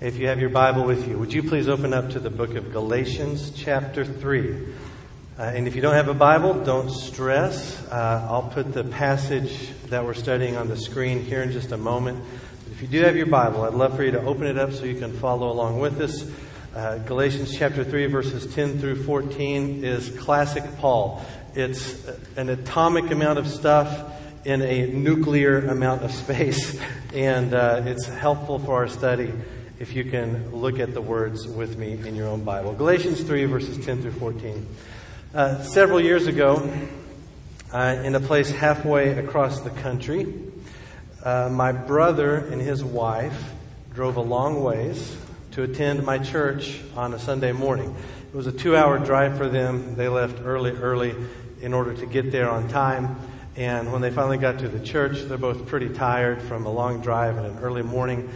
If you have your Bible with you, would you please open up to the book of Galatians, chapter 3? Uh, and if you don't have a Bible, don't stress. Uh, I'll put the passage that we're studying on the screen here in just a moment. But if you do have your Bible, I'd love for you to open it up so you can follow along with us. Uh, Galatians chapter 3, verses 10 through 14 is classic Paul. It's an atomic amount of stuff in a nuclear amount of space, and uh, it's helpful for our study if you can look at the words with me in your own Bible. Galatians 3, verses 10 through 14. Uh, several years ago, uh, in a place halfway across the country, uh, my brother and his wife drove a long ways to attend my church on a Sunday morning. It was a two hour drive for them. They left early, early in order to get there on time. And when they finally got to the church, they're both pretty tired from a long drive and an early morning.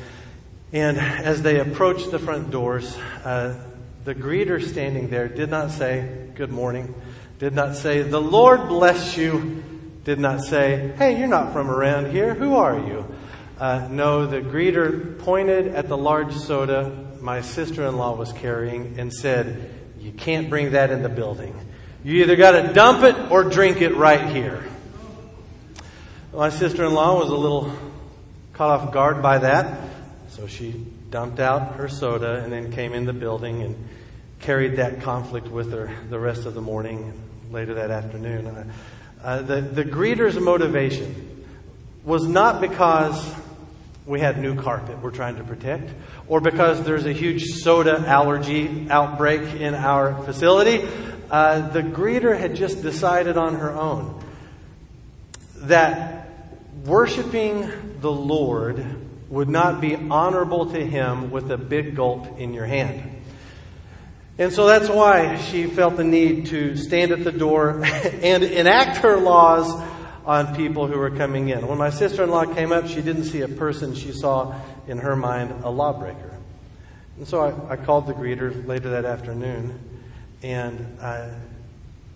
And as they approached the front doors, uh, the greeter standing there did not say, Good morning, did not say, The Lord bless you, did not say, Hey, you're not from around here, who are you? Uh, no, the greeter pointed at the large soda my sister in law was carrying and said, You can't bring that in the building. You either got to dump it or drink it right here. My sister in law was a little caught off guard by that. So she dumped out her soda and then came in the building and carried that conflict with her the rest of the morning and later that afternoon. Uh, uh, the, the greeter's motivation was not because we had new carpet we're trying to protect or because there's a huge soda allergy outbreak in our facility. Uh, the greeter had just decided on her own that worshiping the Lord would not be honorable to him with a big gulp in your hand. And so that's why she felt the need to stand at the door and enact her laws on people who were coming in. When my sister in law came up, she didn't see a person, she saw in her mind a lawbreaker. And so I, I called the greeter later that afternoon and uh,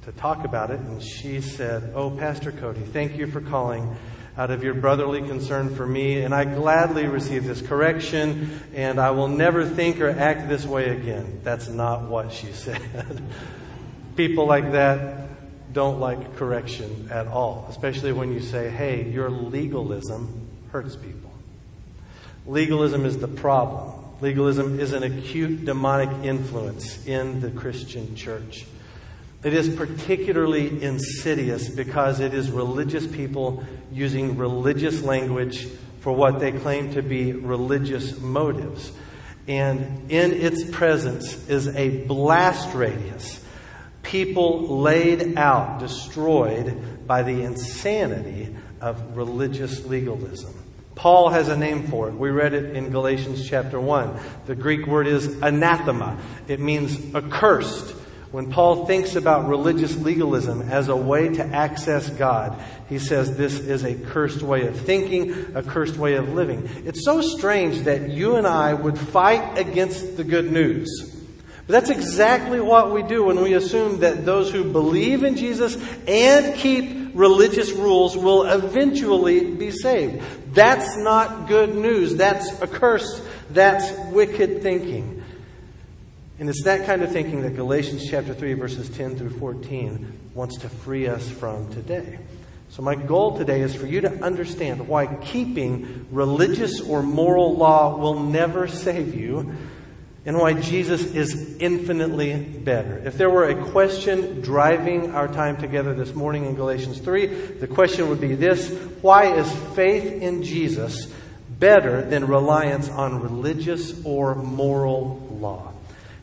to talk about it, and she said, Oh, Pastor Cody, thank you for calling out of your brotherly concern for me, and I gladly receive this correction, and I will never think or act this way again. That's not what she said. People like that don't like correction at all, especially when you say, hey, your legalism hurts people. Legalism is the problem. Legalism is an acute demonic influence in the Christian church. It is particularly insidious because it is religious people using religious language for what they claim to be religious motives. And in its presence is a blast radius. People laid out, destroyed by the insanity of religious legalism. Paul has a name for it. We read it in Galatians chapter 1. The Greek word is anathema. It means accursed when Paul thinks about religious legalism as a way to access God, he says this is a cursed way of thinking, a cursed way of living. It's so strange that you and I would fight against the good news. But that's exactly what we do when we assume that those who believe in Jesus and keep religious rules will eventually be saved. That's not good news. That's a curse. That's wicked thinking. And it's that kind of thinking that Galatians chapter 3, verses 10 through 14 wants to free us from today. So, my goal today is for you to understand why keeping religious or moral law will never save you and why Jesus is infinitely better. If there were a question driving our time together this morning in Galatians 3, the question would be this Why is faith in Jesus better than reliance on religious or moral law?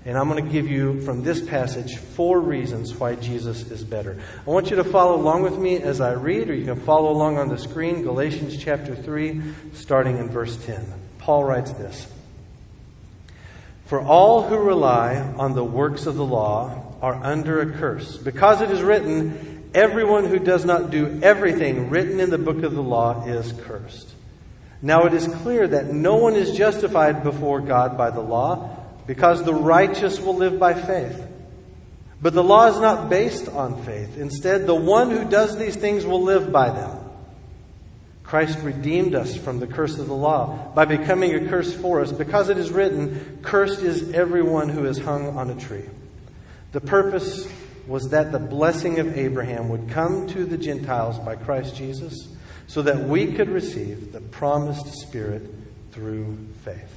And I'm going to give you from this passage four reasons why Jesus is better. I want you to follow along with me as I read, or you can follow along on the screen, Galatians chapter 3, starting in verse 10. Paul writes this For all who rely on the works of the law are under a curse, because it is written, Everyone who does not do everything written in the book of the law is cursed. Now it is clear that no one is justified before God by the law because the righteous will live by faith. But the law is not based on faith. Instead, the one who does these things will live by them. Christ redeemed us from the curse of the law by becoming a curse for us, because it is written, Cursed is everyone who is hung on a tree. The purpose was that the blessing of Abraham would come to the Gentiles by Christ Jesus, so that we could receive the promised Spirit through faith.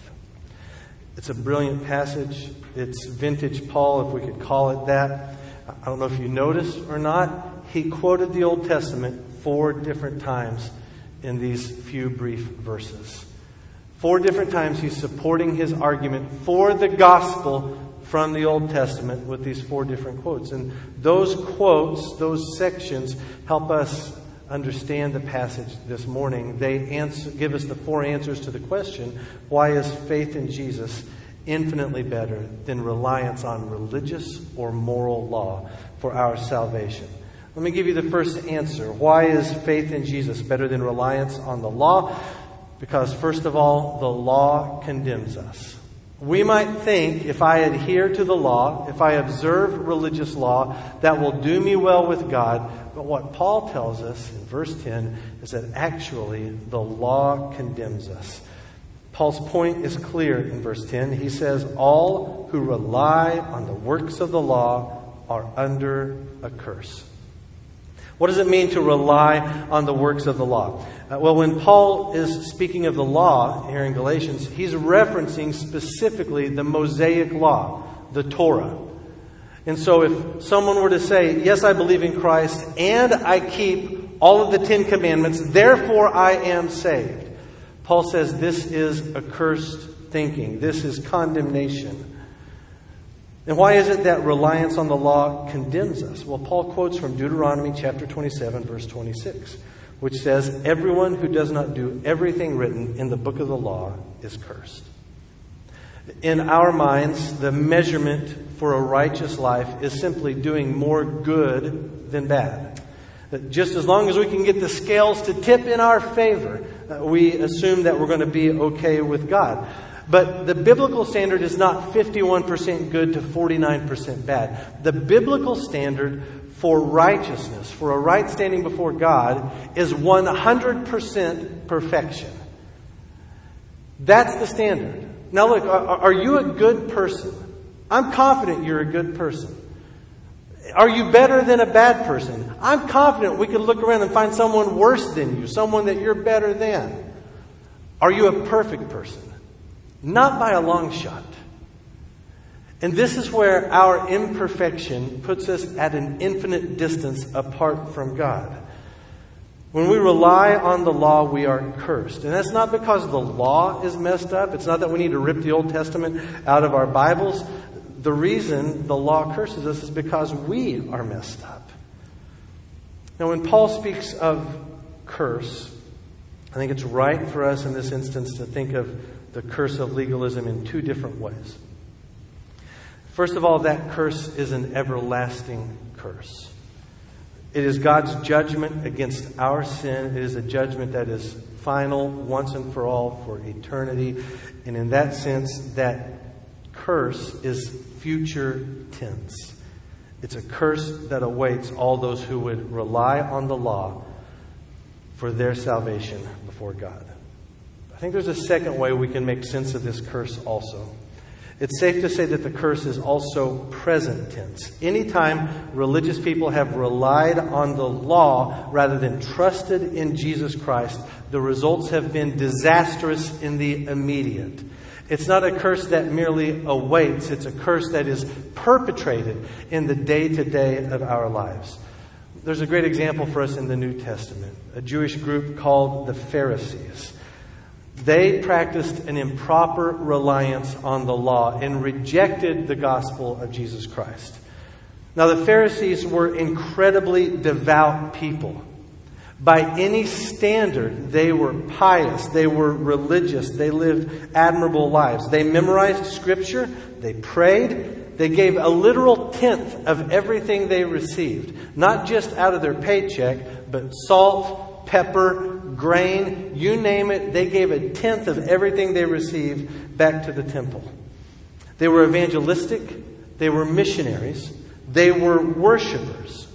It's a brilliant passage. It's vintage Paul, if we could call it that. I don't know if you noticed or not, he quoted the Old Testament four different times in these few brief verses. Four different times he's supporting his argument for the gospel from the Old Testament with these four different quotes. And those quotes, those sections, help us understand the passage this morning. They answer, give us the four answers to the question why is faith in Jesus infinitely better than reliance on religious or moral law for our salvation? Let me give you the first answer. Why is faith in Jesus better than reliance on the law? Because, first of all, the law condemns us. We might think if I adhere to the law, if I observe religious law, that will do me well with God. But what Paul tells us in verse 10 is that actually the law condemns us. Paul's point is clear in verse 10. He says, All who rely on the works of the law are under a curse. What does it mean to rely on the works of the law? Uh, well, when Paul is speaking of the law here in Galatians, he's referencing specifically the Mosaic law, the Torah. And so if someone were to say, Yes, I believe in Christ and I keep all of the Ten Commandments, therefore I am saved, Paul says this is accursed thinking, this is condemnation. And why is it that reliance on the law condemns us? Well, Paul quotes from Deuteronomy chapter 27, verse 26, which says, Everyone who does not do everything written in the book of the law is cursed. In our minds, the measurement for a righteous life is simply doing more good than bad. Just as long as we can get the scales to tip in our favor, uh, we assume that we're going to be okay with God. But the biblical standard is not 51% good to 49% bad. The biblical standard for righteousness, for a right standing before God, is 100% perfection. That's the standard. Now, look, are, you a good person? I'm confident you're a good person. Are you better than a bad person? I'm confident we could look around and find someone worse than you, someone that you're better than. Are you a perfect person? Not by a long shot. And this is where our imperfection puts us at an infinite distance apart from God. When we rely on the law, we are cursed. And that's not because the law is messed up. It's not that we need to rip the Old Testament out of our Bibles. The reason the law curses us is because we are messed up. Now, when Paul speaks of curse, I think it's right for us in this instance to think of the curse of legalism in two different ways. First of all, that curse is an everlasting curse. It is God's judgment against our sin. It is a judgment that is final once and for all for eternity. And in that sense, that curse is future tense. It's a curse that awaits all those who would rely on the law for their salvation before God. I think there's a second way we can make sense of this curse also. It's safe to say that the curse is also present tense. Anytime religious people have relied on the law rather than trusted in Jesus Christ, the results have been disastrous in the immediate. It's not a curse that merely awaits, it's a curse that is perpetrated in the day to day of our lives. There's a great example for us in the New Testament a Jewish group called the Pharisees. They practiced an improper reliance on the law and rejected the gospel of Jesus Christ. Now, the Pharisees were incredibly devout people. By any standard, they were pious, they were religious, they lived admirable lives. They memorized scripture, they prayed, they gave a literal tenth of everything they received, not just out of their paycheck, but salt, pepper, grain, you name it, they gave a tenth of everything they received back to the temple. They were evangelistic, they were missionaries, they were worshipers.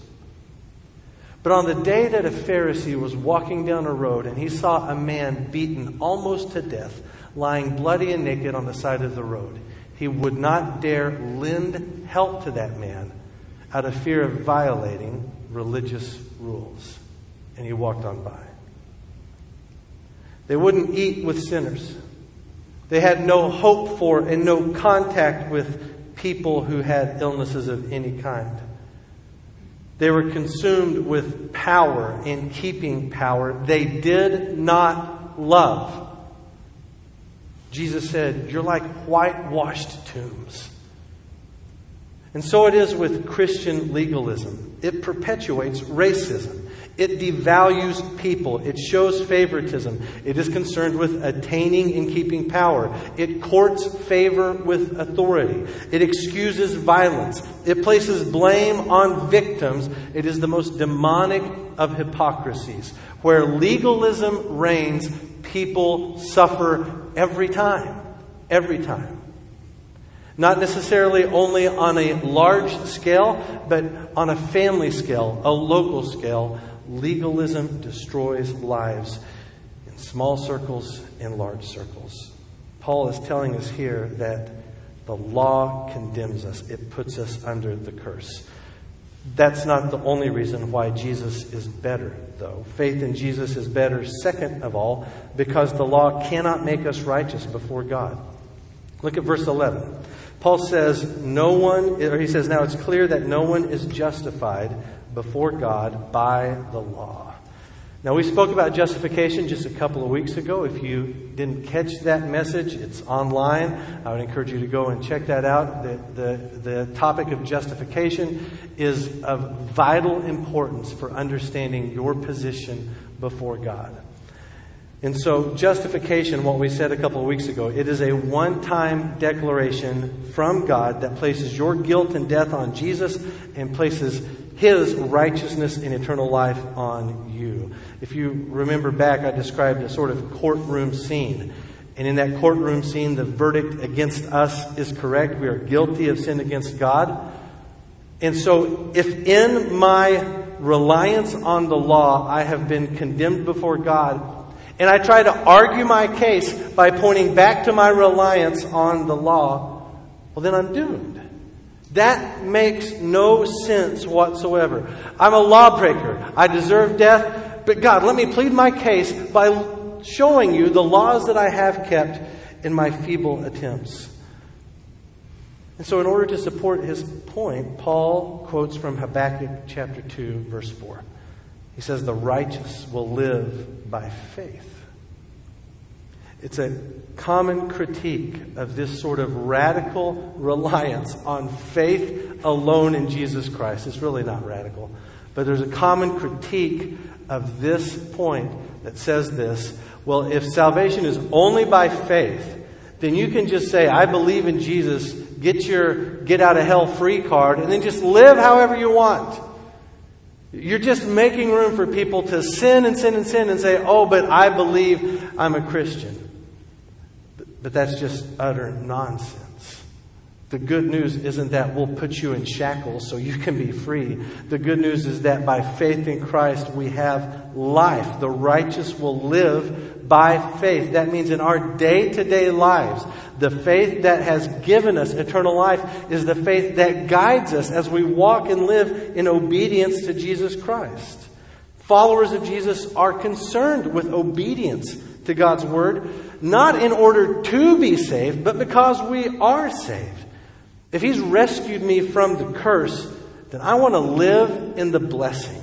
But on the day that a Pharisee was walking down a road and he saw a man beaten almost to death, lying bloody and naked on the side of the road, he would not dare lend help to that man out of fear of violating religious rules. And he walked on by. They wouldn't eat with sinners. They had no hope for and no contact with people who had illnesses of any kind. They were consumed with power and keeping power. They did not love. Jesus said, You're like whitewashed tombs. And so it is with Christian legalism. It perpetuates racism. It devalues people. It shows favoritism. It is concerned with attaining and keeping power. It courts favor with authority. It excuses violence. It places blame on victims. It is the most demonic of hypocrisies. Where legalism reigns, people suffer every time. Every time. Not necessarily only on a large scale, but on a family scale, a local scale, legalism destroys lives in small circles and large circles. Paul is telling us here that the law condemns us, it puts us under the curse. That's not the only reason why Jesus is better, though. Faith in Jesus is better, second of all, because the law cannot make us righteous before God. Look at verse 11. Paul says, No one, or he says, Now it's clear that no one is justified before God by the law. Now, we spoke about justification just a couple of weeks ago. If you didn't catch that message, it's online. I would encourage you to go and check that out. The, the, the topic of justification is of vital importance for understanding your position before God. And so, justification, what we said a couple of weeks ago, it is a one time declaration from God that places your guilt and death on Jesus and places his righteousness and eternal life on you. If you remember back, I described a sort of courtroom scene. And in that courtroom scene, the verdict against us is correct. We are guilty of sin against God. And so, if in my reliance on the law I have been condemned before God, and I try to argue my case by pointing back to my reliance on the law, well, then I'm doomed. That makes no sense whatsoever. I'm a lawbreaker. I deserve death, but God, let me plead my case by showing you the laws that I have kept in my feeble attempts. And so, in order to support his point, Paul quotes from Habakkuk chapter 2, verse 4. He says, The righteous will live by faith. It's a common critique of this sort of radical reliance on faith alone in Jesus Christ. It's really not radical, but there's a common critique of this point that says this well, if salvation is only by faith, then you can just say, I believe in Jesus, get your get out of hell free card, and then just live however you want. You're just making room for people to sin and sin and sin and say, oh, but I believe I'm a Christian. But that's just utter nonsense. The good news isn't that we'll put you in shackles so you can be free. The good news is that by faith in Christ we have life. The righteous will live by faith. That means in our day to day lives, the faith that has given us eternal life is the faith that guides us as we walk and live in obedience to Jesus Christ. Followers of Jesus are concerned with obedience to God's Word, not in order to be saved, but because we are saved. If He's rescued me from the curse, then I want to live in the blessing.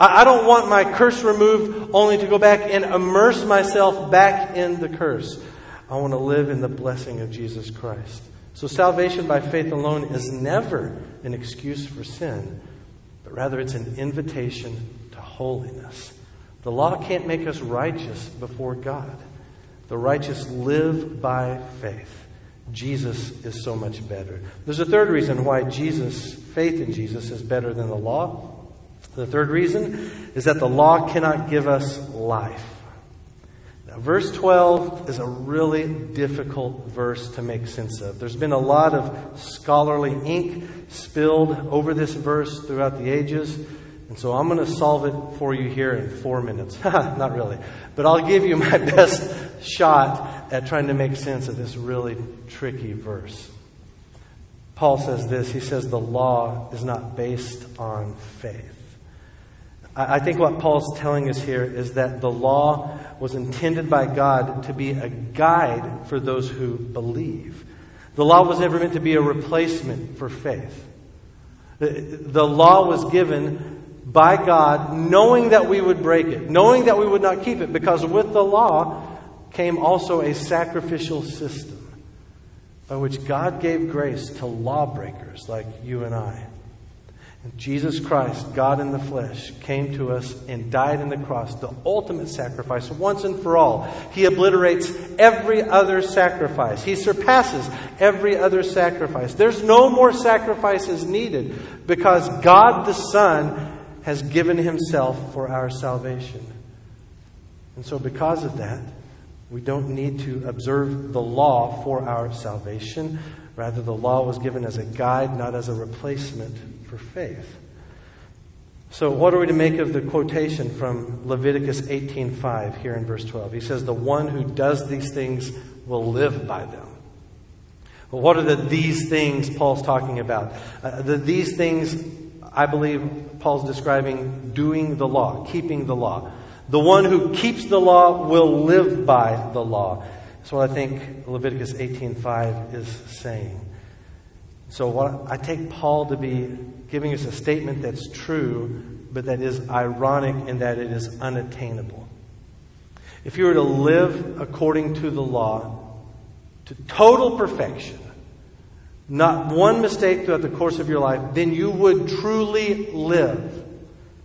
I don't want my curse removed only to go back and immerse myself back in the curse. I want to live in the blessing of Jesus Christ. So salvation by faith alone is never an excuse for sin, but rather it's an invitation to holiness. The law can't make us righteous before God. The righteous live by faith. Jesus is so much better. There's a third reason why Jesus, faith in Jesus, is better than the law. The third reason is that the law cannot give us life. Now, verse 12 is a really difficult verse to make sense of. There's been a lot of scholarly ink spilled over this verse throughout the ages. And so I'm going to solve it for you here in four minutes. Not really. But I'll give you my best shot at trying to make sense of this really tricky verse. Paul says this he says, The law is not based on faith. I think what Paul's telling us here is that the law was intended by God to be a guide for those who believe. The law was never meant to be a replacement for faith. The law was given by God, knowing that we would break it, knowing that we would not keep it, because with the law came also a sacrificial system by which God gave grace to lawbreakers like you and I. And Jesus Christ, God in the flesh, came to us and died on the cross, the ultimate sacrifice, once and for all. He obliterates every other sacrifice. He surpasses every other sacrifice. There's no more sacrifices needed because God the Son has given himself for our salvation. And so, because of that, we don't need to observe the law for our salvation. Rather, the law was given as a guide, not as a replacement for faith. So, what are we to make of the quotation from Leviticus 18:5 here in verse 12? He says, "The one who does these things will live by them." Well, what are the these things Paul's talking about? Uh, the these things, I believe, Paul's describing doing the law, keeping the law. The one who keeps the law will live by the law. That's what I think Leviticus 18:5 is saying. So what I take Paul to be giving us a statement that's true, but that is ironic in that it is unattainable. If you were to live according to the law to total perfection, not one mistake throughout the course of your life, then you would truly live.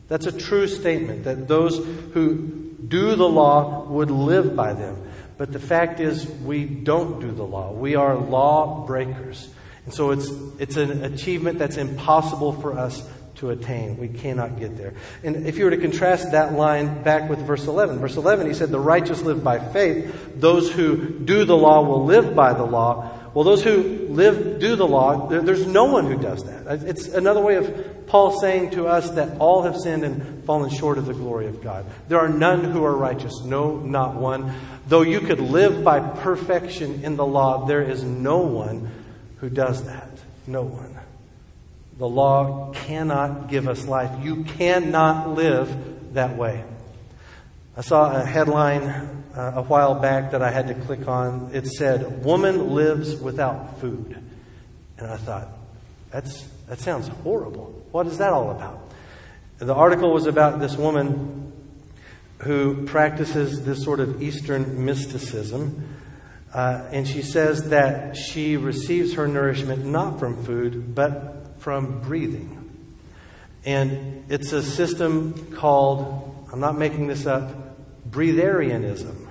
That's a true statement that those who do the law would live by them. But the fact is, we don't do the law. We are law breakers. And so it's, it's an achievement that's impossible for us to attain. We cannot get there. And if you were to contrast that line back with verse 11, verse 11, he said, The righteous live by faith. Those who do the law will live by the law. Well, those who live, do the law, there's no one who does that. Uh, it's another way of Paul saying to us that all have sinned and fallen short of the glory of God. There are none who are righteous, no, not one. Though you could live by perfection in the law, there is no one who does that. No one. The law cannot give us life. You cannot live that way. I saw a headline uh, a while back that I had to click on. It said, Woman lives without food. And I thought, that's, that sounds horrible. What is that all about? The article was about this woman who practices this sort of Eastern mysticism. Uh, and she says that she receives her nourishment not from food, but from breathing. And it's a system called, I'm not making this up, breatharianism.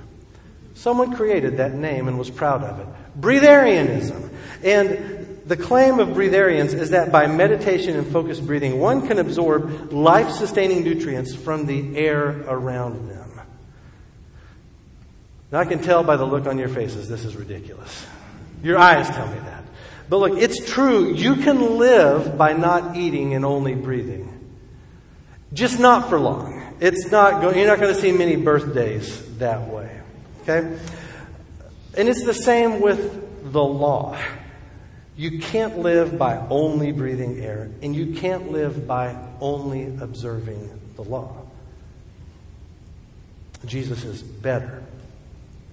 Someone created that name and was proud of it. Breatharianism. And the claim of breatharians is that by meditation and focused breathing, one can absorb life sustaining nutrients from the air around them. Now, I can tell by the look on your faces this is ridiculous. Your eyes tell me that. But look, it's true. You can live by not eating and only breathing. Just not for long. It's not going, you're not going to see many birthdays that way. Okay? And it's the same with the law. You can't live by only breathing air, and you can't live by only observing the law. Jesus is better.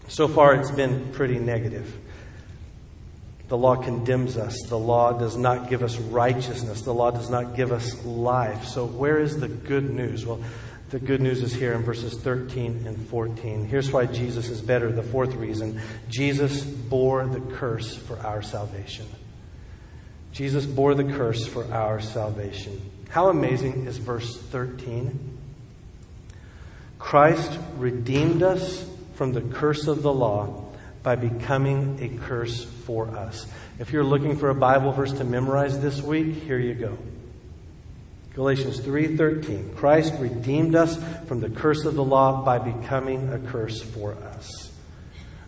So far, it's been pretty negative. The law condemns us. The law does not give us righteousness. The law does not give us life. So, where is the good news? Well, the good news is here in verses 13 and 14. Here's why Jesus is better. The fourth reason Jesus bore the curse for our salvation. Jesus bore the curse for our salvation. How amazing is verse 13? Christ redeemed us from the curse of the law by becoming a curse for us. If you're looking for a Bible verse to memorize this week, here you go. Galatians 3:13 Christ redeemed us from the curse of the law by becoming a curse for us.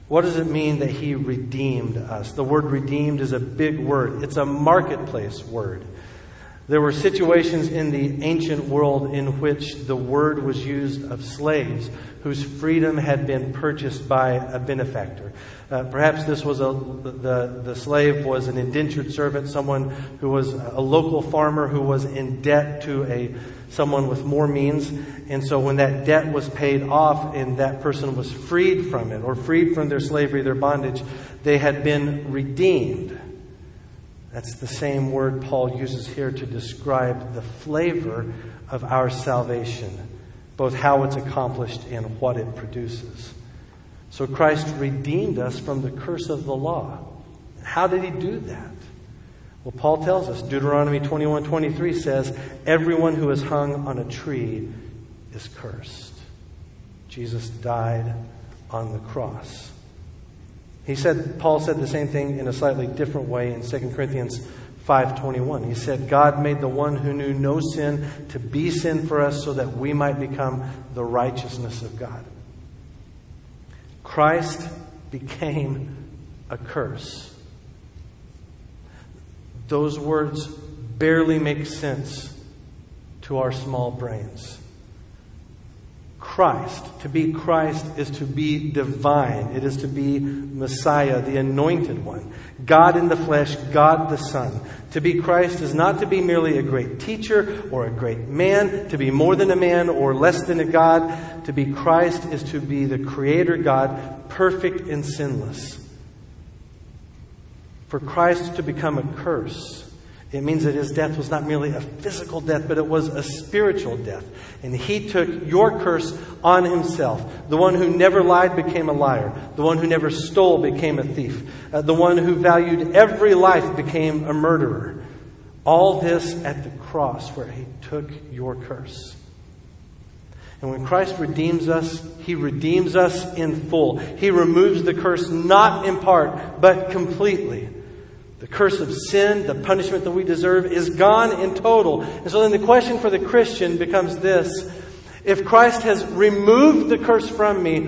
What does it mean that he redeemed us? The word redeemed is a big word. It's a marketplace word. There were situations in the ancient world in which the word was used of slaves whose freedom had been purchased by a benefactor. Uh, perhaps this was a the, the slave was an indentured servant, someone who was a local farmer who was in debt to a someone with more means. And so when that debt was paid off and that person was freed from it or freed from their slavery, their bondage, they had been redeemed. That's the same word Paul uses here to describe the flavor of our salvation, both how it's accomplished and what it produces. So Christ redeemed us from the curse of the law. How did he do that? Well, Paul tells us, Deuteronomy 21 23 says, Everyone who is hung on a tree is cursed. Jesus died on the cross. He said, Paul said the same thing in a slightly different way in 2 Corinthians 5:21. He said, God made the one who knew no sin to be sin for us so that we might become the righteousness of God. Christ became a curse. Those words barely make sense to our small brains. Christ. To be Christ is to be divine. It is to be Messiah, the anointed one. God in the flesh, God the Son. To be Christ is not to be merely a great teacher or a great man, to be more than a man or less than a God. To be Christ is to be the Creator God, perfect and sinless. For Christ to become a curse it means that his death was not merely a physical death, but it was a spiritual death. And he took your curse on himself. The one who never lied became a liar. The one who never stole became a thief. Uh, the one who valued every life became a murderer. All this at the cross where he took your curse. And when Christ redeems us, he redeems us in full. He removes the curse not in part, but completely. The curse of sin, the punishment that we deserve, is gone in total. And so then the question for the Christian becomes this If Christ has removed the curse from me,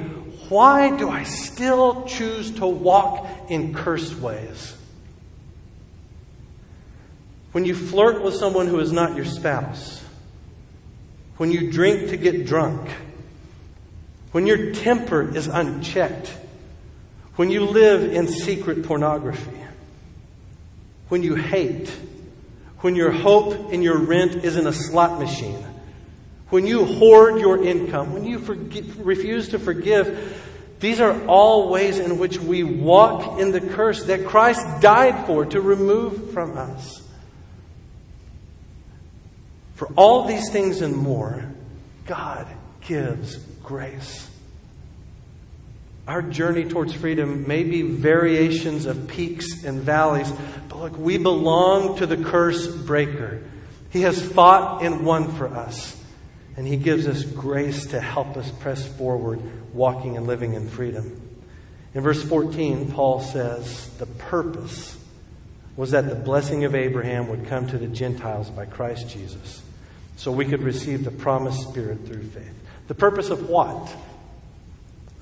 why do I still choose to walk in cursed ways? When you flirt with someone who is not your spouse, when you drink to get drunk, when your temper is unchecked, when you live in secret pornography, when you hate, when your hope in your rent is in a slot machine, when you hoard your income, when you forgive, refuse to forgive, these are all ways in which we walk in the curse that Christ died for to remove from us. For all these things and more, God gives grace. Our journey towards freedom may be variations of peaks and valleys, look, we belong to the curse breaker. He has fought and won for us, and He gives us grace to help us press forward, walking and living in freedom. In verse 14, Paul says, The purpose was that the blessing of Abraham would come to the Gentiles by Christ Jesus, so we could receive the promised Spirit through faith. The purpose of what?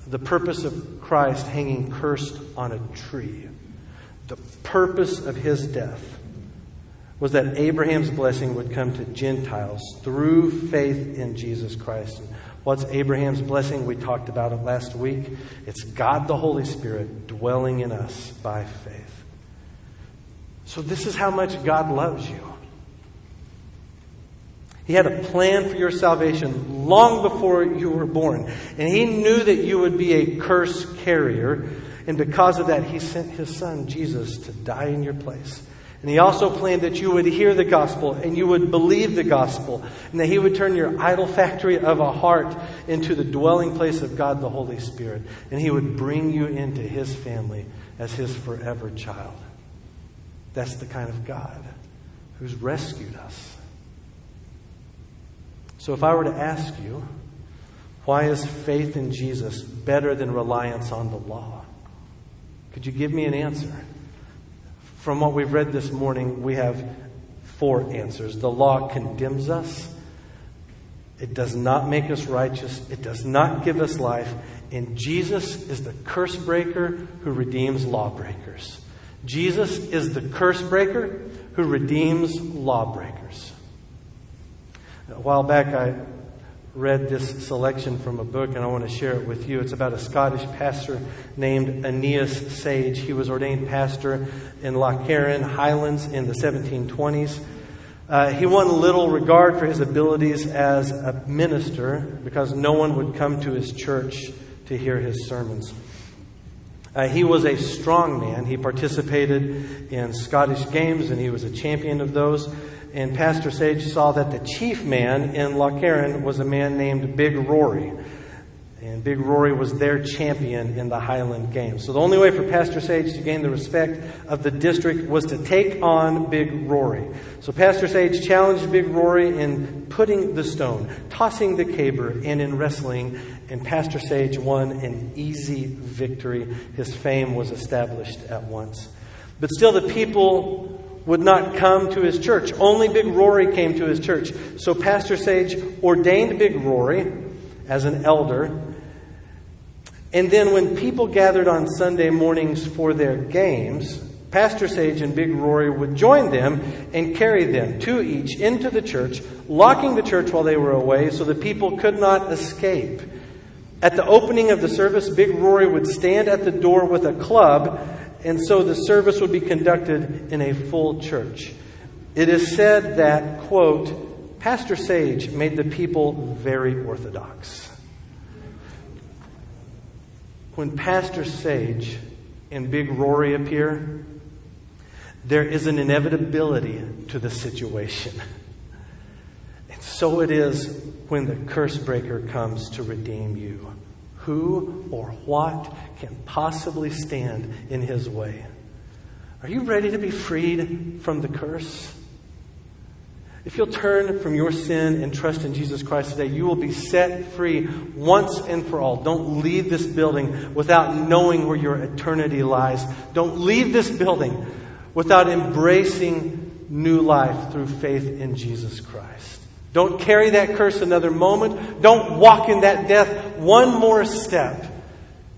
the purpose of Christ hanging cursed on a tree, the purpose of his death was that Abraham's blessing would come to Gentiles through faith in Jesus Christ. And what's Abraham's blessing? We talked about it last week. It's God the Holy Spirit dwelling in us by faith. So, this is how much God loves you. He had a plan for your salvation long before you were born. And He knew that you would be a curse carrier. And because of that, He sent His Son, Jesus, to die in your place. And He also planned that you would hear the gospel and you would believe the gospel. And that He would turn your idol factory of a heart into the dwelling place of God the Holy Spirit. And He would bring you into His family as His forever child. That's the kind of God who's rescued us so if I were to ask you, why is faith in Jesus better than reliance on the law? Could you give me an answer? From what we've read this morning, we have four answers. The law condemns us. It does not make us righteous. It does not give us life. And Jesus is the curse breaker who redeems lawbreakers. Jesus is the curse breaker who redeems lawbreakers. A while back, I read this selection from a book, and I want to share it with you. It's about a Scottish pastor named Aeneas Sage. He was ordained pastor in Loch Carron, Highlands, in the 1720s. Uh, he won little regard for his abilities as a minister because no one would come to his church to hear his sermons. Uh, he was a strong man. He participated in Scottish games and he was a champion of those. And Pastor Sage saw that the chief man in Loch Carron was a man named Big Rory. And Big Rory was their champion in the Highland Games. So the only way for Pastor Sage to gain the respect of the district was to take on Big Rory. So Pastor Sage challenged Big Rory in putting the stone, tossing the caber, and in wrestling and Pastor Sage won an easy victory. His fame was established at once. But still, the people would not come to his church. Only Big Rory came to his church. So Pastor Sage ordained Big Rory as an elder. And then, when people gathered on Sunday mornings for their games, Pastor Sage and Big Rory would join them and carry them, two each, into the church, locking the church while they were away so the people could not escape. At the opening of the service, Big Rory would stand at the door with a club, and so the service would be conducted in a full church. It is said that, quote, Pastor Sage made the people very orthodox. When Pastor Sage and Big Rory appear, there is an inevitability to the situation. And so it is when the curse breaker comes to redeem you. Who or what can possibly stand in his way? Are you ready to be freed from the curse? If you'll turn from your sin and trust in Jesus Christ today, you will be set free once and for all. Don't leave this building without knowing where your eternity lies. Don't leave this building without embracing new life through faith in Jesus Christ. Don't carry that curse another moment. Don't walk in that death one more step.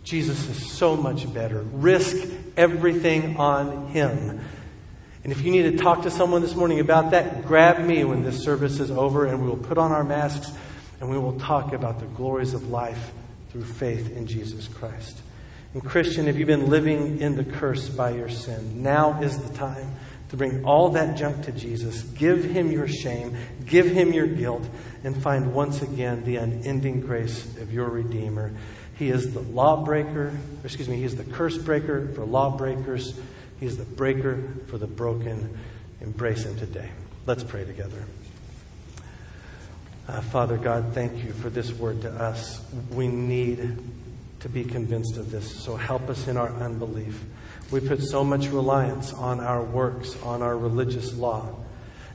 Jesus is so much better. Risk everything on Him. And if you need to talk to someone this morning about that, grab me when this service is over and we will put on our masks and we will talk about the glories of life through faith in Jesus Christ. And Christian, if you've been living in the curse by your sin, now is the time to bring all that junk to Jesus. Give him your shame, give him your guilt, and find once again the unending grace of your Redeemer. He is the lawbreaker, excuse me, he is the curse breaker for lawbreakers. He is the breaker for the broken. Embrace him today. Let's pray together. Uh, Father God, thank you for this word to us. We need to be convinced of this, so help us in our unbelief. We put so much reliance on our works, on our religious law.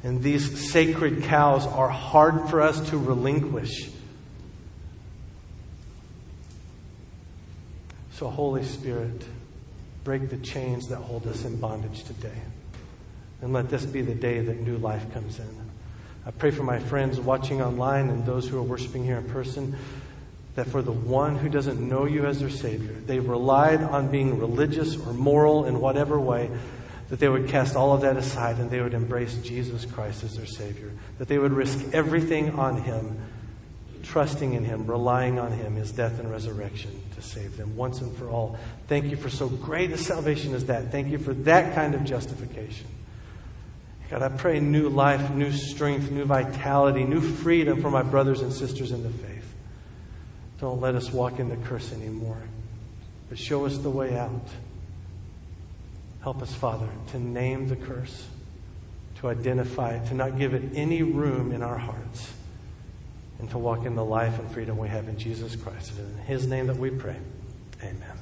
And these sacred cows are hard for us to relinquish. So, Holy Spirit, break the chains that hold us in bondage today. And let this be the day that new life comes in. I pray for my friends watching online and those who are worshiping here in person that for the one who doesn't know you as their Savior, they've relied on being religious or moral in whatever way, that they would cast all of that aside and they would embrace Jesus Christ as their Savior, that they would risk everything on Him, trusting in Him, relying on Him, His death and resurrection to save them once and for all. Thank you for so great a salvation as that. Thank you for that kind of justification. God, I pray new life, new strength, new vitality, new freedom for my brothers and sisters in the faith. Don't let us walk in the curse anymore, but show us the way out. Help us, Father, to name the curse, to identify it, to not give it any room in our hearts, and to walk in the life and freedom we have in Jesus Christ. It is in His name that we pray. Amen.